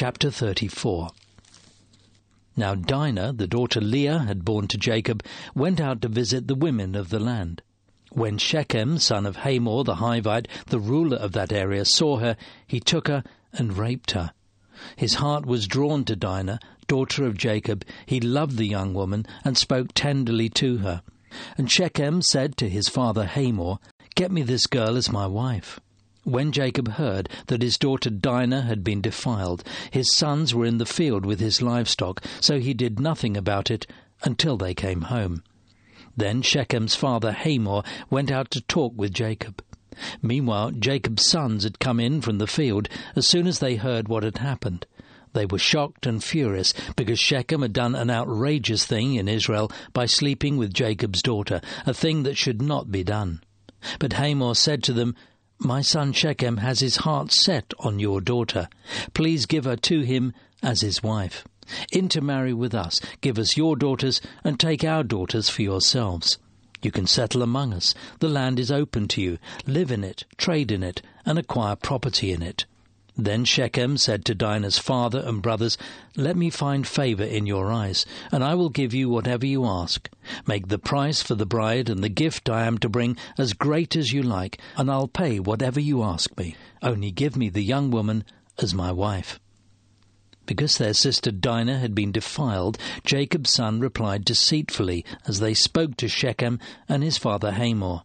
Chapter 34 Now Dinah, the daughter Leah had borne to Jacob, went out to visit the women of the land. When Shechem, son of Hamor the Hivite, the ruler of that area, saw her, he took her and raped her. His heart was drawn to Dinah, daughter of Jacob. He loved the young woman and spoke tenderly to her. And Shechem said to his father Hamor, Get me this girl as my wife. When Jacob heard that his daughter Dinah had been defiled, his sons were in the field with his livestock, so he did nothing about it until they came home. Then Shechem's father Hamor went out to talk with Jacob. Meanwhile, Jacob's sons had come in from the field as soon as they heard what had happened. They were shocked and furious because Shechem had done an outrageous thing in Israel by sleeping with Jacob's daughter, a thing that should not be done. But Hamor said to them, My son Shechem has his heart set on your daughter. Please give her to him as his wife. Intermarry with us, give us your daughters, and take our daughters for yourselves. You can settle among us. The land is open to you. Live in it, trade in it, and acquire property in it. Then Shechem said to Dinah's father and brothers, Let me find favor in your eyes, and I will give you whatever you ask. Make the price for the bride and the gift I am to bring as great as you like, and I'll pay whatever you ask me. Only give me the young woman as my wife. Because their sister Dinah had been defiled, Jacob's son replied deceitfully as they spoke to Shechem and his father Hamor.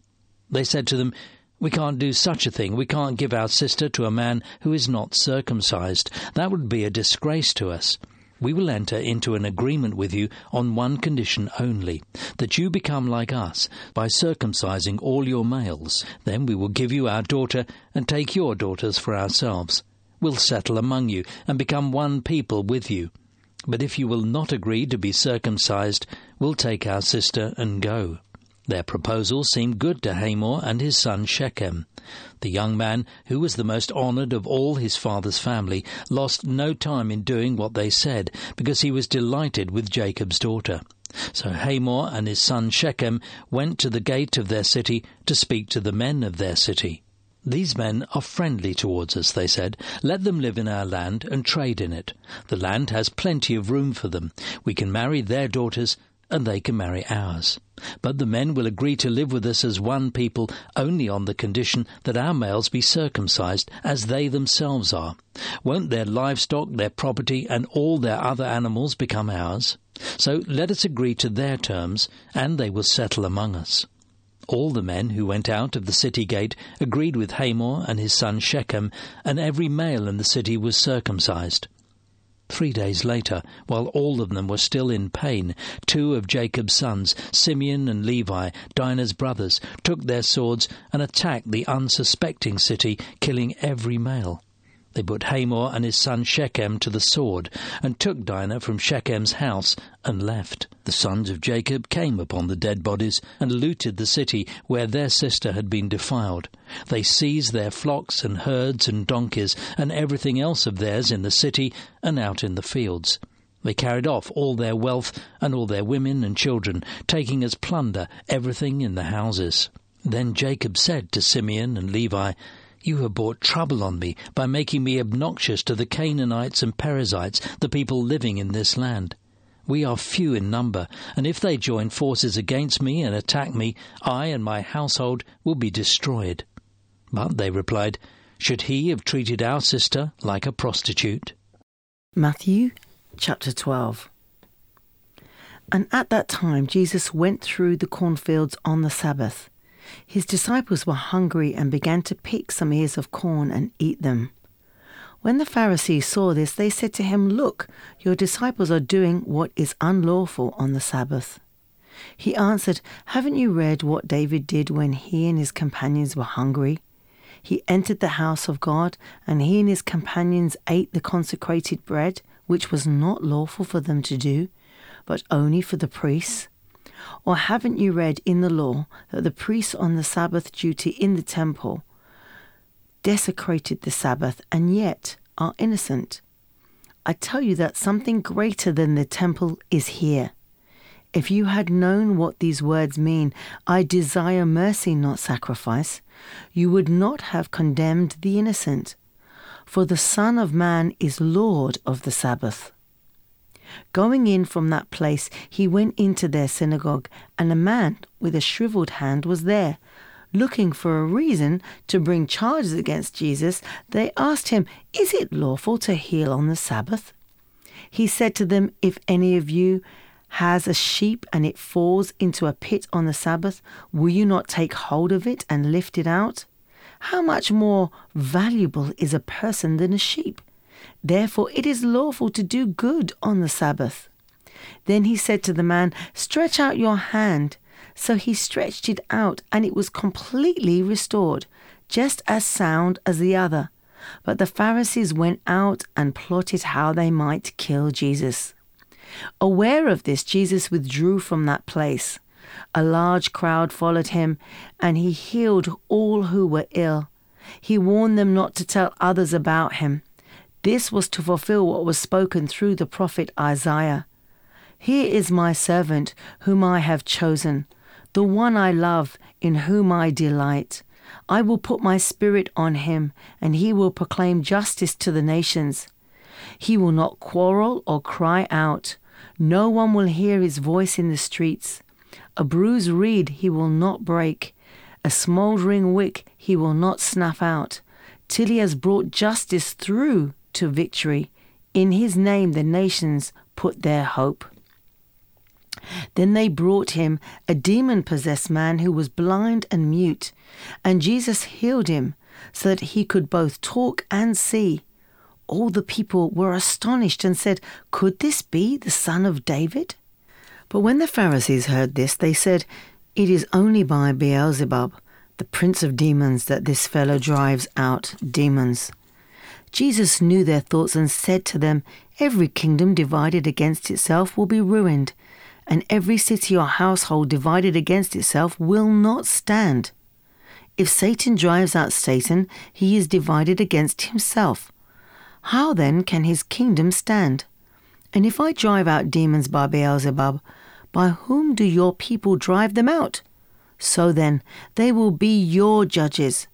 They said to them, we can't do such a thing. We can't give our sister to a man who is not circumcised. That would be a disgrace to us. We will enter into an agreement with you on one condition only, that you become like us by circumcising all your males. Then we will give you our daughter and take your daughters for ourselves. We'll settle among you and become one people with you. But if you will not agree to be circumcised, we'll take our sister and go. Their proposal seemed good to Hamor and his son Shechem. The young man, who was the most honoured of all his father's family, lost no time in doing what they said, because he was delighted with Jacob's daughter. So Hamor and his son Shechem went to the gate of their city to speak to the men of their city. These men are friendly towards us, they said. Let them live in our land and trade in it. The land has plenty of room for them. We can marry their daughters and they can marry ours. But the men will agree to live with us as one people only on the condition that our males be circumcised as they themselves are. Won't their livestock, their property, and all their other animals become ours? So let us agree to their terms, and they will settle among us. All the men who went out of the city gate agreed with Hamor and his son Shechem, and every male in the city was circumcised. Three days later, while all of them were still in pain, two of Jacob's sons, Simeon and Levi, Dinah's brothers, took their swords and attacked the unsuspecting city, killing every male. They put Hamor and his son Shechem to the sword, and took Dinah from Shechem's house, and left. The sons of Jacob came upon the dead bodies, and looted the city where their sister had been defiled. They seized their flocks and herds and donkeys, and everything else of theirs in the city and out in the fields. They carried off all their wealth and all their women and children, taking as plunder everything in the houses. Then Jacob said to Simeon and Levi, you have brought trouble on me by making me obnoxious to the Canaanites and Perizzites, the people living in this land. We are few in number, and if they join forces against me and attack me, I and my household will be destroyed. But they replied, Should he have treated our sister like a prostitute? Matthew chapter 12. And at that time, Jesus went through the cornfields on the Sabbath. His disciples were hungry and began to pick some ears of corn and eat them. When the Pharisees saw this, they said to him, Look, your disciples are doing what is unlawful on the Sabbath. He answered, Haven't you read what David did when he and his companions were hungry? He entered the house of God, and he and his companions ate the consecrated bread, which was not lawful for them to do, but only for the priests. Or haven't you read in the law that the priests on the Sabbath duty in the temple desecrated the Sabbath and yet are innocent? I tell you that something greater than the temple is here. If you had known what these words mean, I desire mercy, not sacrifice, you would not have condemned the innocent. For the Son of Man is Lord of the Sabbath. Going in from that place, he went into their synagogue, and a man with a shriveled hand was there. Looking for a reason to bring charges against Jesus, they asked him, Is it lawful to heal on the Sabbath? He said to them, If any of you has a sheep and it falls into a pit on the Sabbath, will you not take hold of it and lift it out? How much more valuable is a person than a sheep? Therefore, it is lawful to do good on the Sabbath. Then he said to the man, Stretch out your hand. So he stretched it out, and it was completely restored, just as sound as the other. But the Pharisees went out and plotted how they might kill Jesus. Aware of this, Jesus withdrew from that place. A large crowd followed him, and he healed all who were ill. He warned them not to tell others about him. This was to fulfill what was spoken through the prophet Isaiah. Here is my servant, whom I have chosen, the one I love, in whom I delight. I will put my spirit on him, and he will proclaim justice to the nations. He will not quarrel or cry out. No one will hear his voice in the streets. A bruised reed he will not break. A smouldering wick he will not snuff out, till he has brought justice through to victory. In his name the nations put their hope. Then they brought him a demon possessed man who was blind and mute, and Jesus healed him so that he could both talk and see all the people were astonished and said, Could this be the son of David? But when the Pharisees heard this, they said, It is only by Beelzebub, the prince of demons, that this fellow drives out demons. Jesus knew their thoughts and said to them, Every kingdom divided against itself will be ruined, and every city or household divided against itself will not stand. If Satan drives out Satan, he is divided against himself. How then can his kingdom stand? And if I drive out demons by Beelzebub, by whom do your people drive them out? So then, they will be your judges.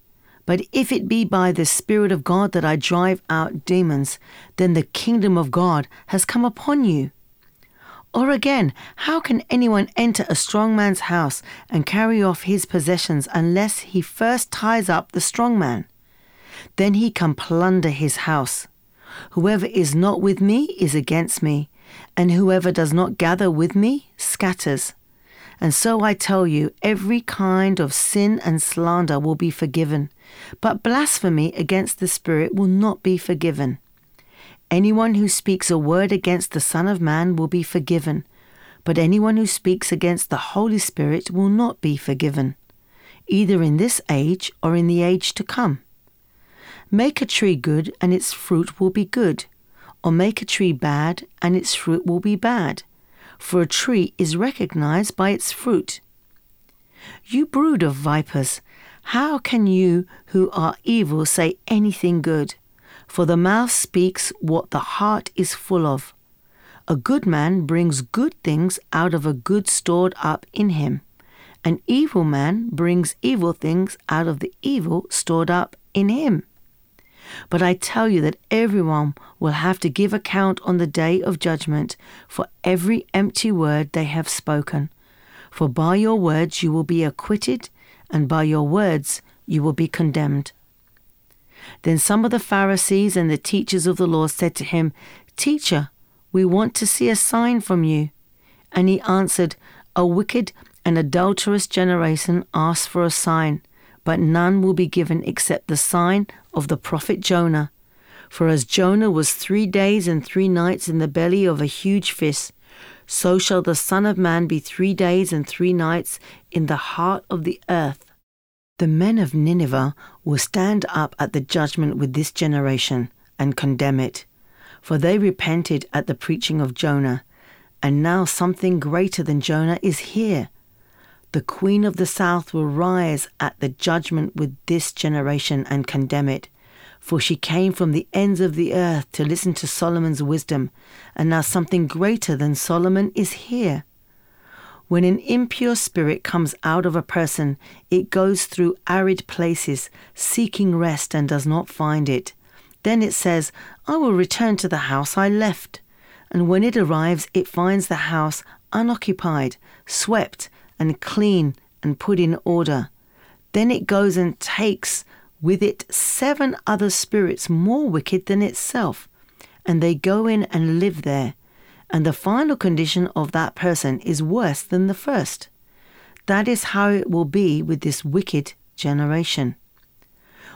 But if it be by the Spirit of God that I drive out demons, then the kingdom of God has come upon you. Or again, how can anyone enter a strong man's house and carry off his possessions unless he first ties up the strong man? Then he can plunder his house. Whoever is not with me is against me, and whoever does not gather with me scatters. And so I tell you, every kind of sin and slander will be forgiven, but blasphemy against the Spirit will not be forgiven. Anyone who speaks a word against the Son of Man will be forgiven, but anyone who speaks against the Holy Spirit will not be forgiven, either in this age or in the age to come. Make a tree good, and its fruit will be good, or make a tree bad, and its fruit will be bad. For a tree is recognized by its fruit. You brood of vipers, how can you who are evil say anything good? For the mouth speaks what the heart is full of. A good man brings good things out of a good stored up in him. An evil man brings evil things out of the evil stored up in him. But I tell you that everyone will have to give account on the day of judgment for every empty word they have spoken. For by your words you will be acquitted, and by your words you will be condemned. Then some of the Pharisees and the teachers of the law said to him, Teacher, We want to see a sign from you. And he answered, A wicked and adulterous generation asks for a sign, but none will be given except the sign of the prophet Jonah. For as Jonah was three days and three nights in the belly of a huge fish, so shall the Son of Man be three days and three nights in the heart of the earth. The men of Nineveh will stand up at the judgment with this generation and condemn it, for they repented at the preaching of Jonah, and now something greater than Jonah is here. The queen of the south will rise at the judgment with this generation and condemn it, for she came from the ends of the earth to listen to Solomon's wisdom, and now something greater than Solomon is here. When an impure spirit comes out of a person, it goes through arid places, seeking rest and does not find it. Then it says, I will return to the house I left. And when it arrives, it finds the house unoccupied, swept, and clean, and put in order. Then it goes and takes with it seven other spirits more wicked than itself, and they go in and live there, and the final condition of that person is worse than the first. That is how it will be with this wicked generation.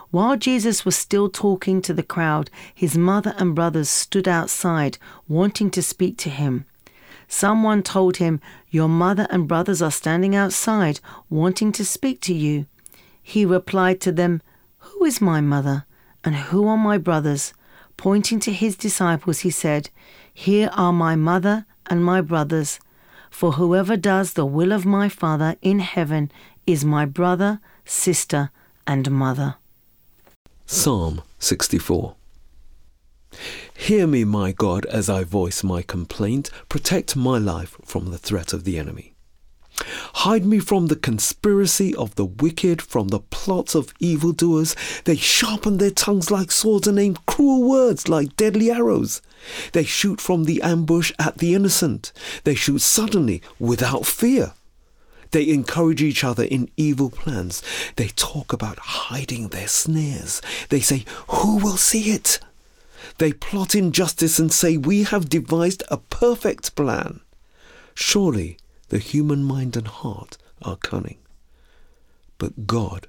While Jesus was still talking to the crowd, his mother and brothers stood outside, wanting to speak to him. Someone told him, Your mother and brothers are standing outside, wanting to speak to you. He replied to them, who is my mother, and who are my brothers? Pointing to his disciples, he said, Here are my mother and my brothers. For whoever does the will of my Father in heaven is my brother, sister, and mother. Psalm 64 Hear me, my God, as I voice my complaint. Protect my life from the threat of the enemy. Hide me from the conspiracy of the wicked, from the plots of evildoers. They sharpen their tongues like swords and aim cruel words like deadly arrows. They shoot from the ambush at the innocent. They shoot suddenly without fear. They encourage each other in evil plans. They talk about hiding their snares. They say, Who will see it? They plot injustice and say, We have devised a perfect plan. Surely the human mind and heart are cunning. But God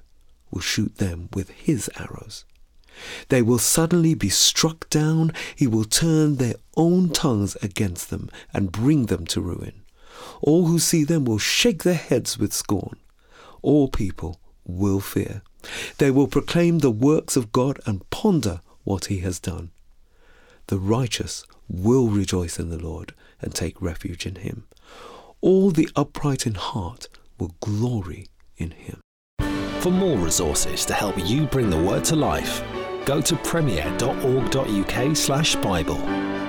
will shoot them with his arrows. They will suddenly be struck down. He will turn their own tongues against them and bring them to ruin. All who see them will shake their heads with scorn. All people will fear. They will proclaim the works of God and ponder what he has done. The righteous will rejoice in the Lord and take refuge in him all the upright in heart will glory in him. For more resources to help you bring the word to life, go to premier.org.uk/bible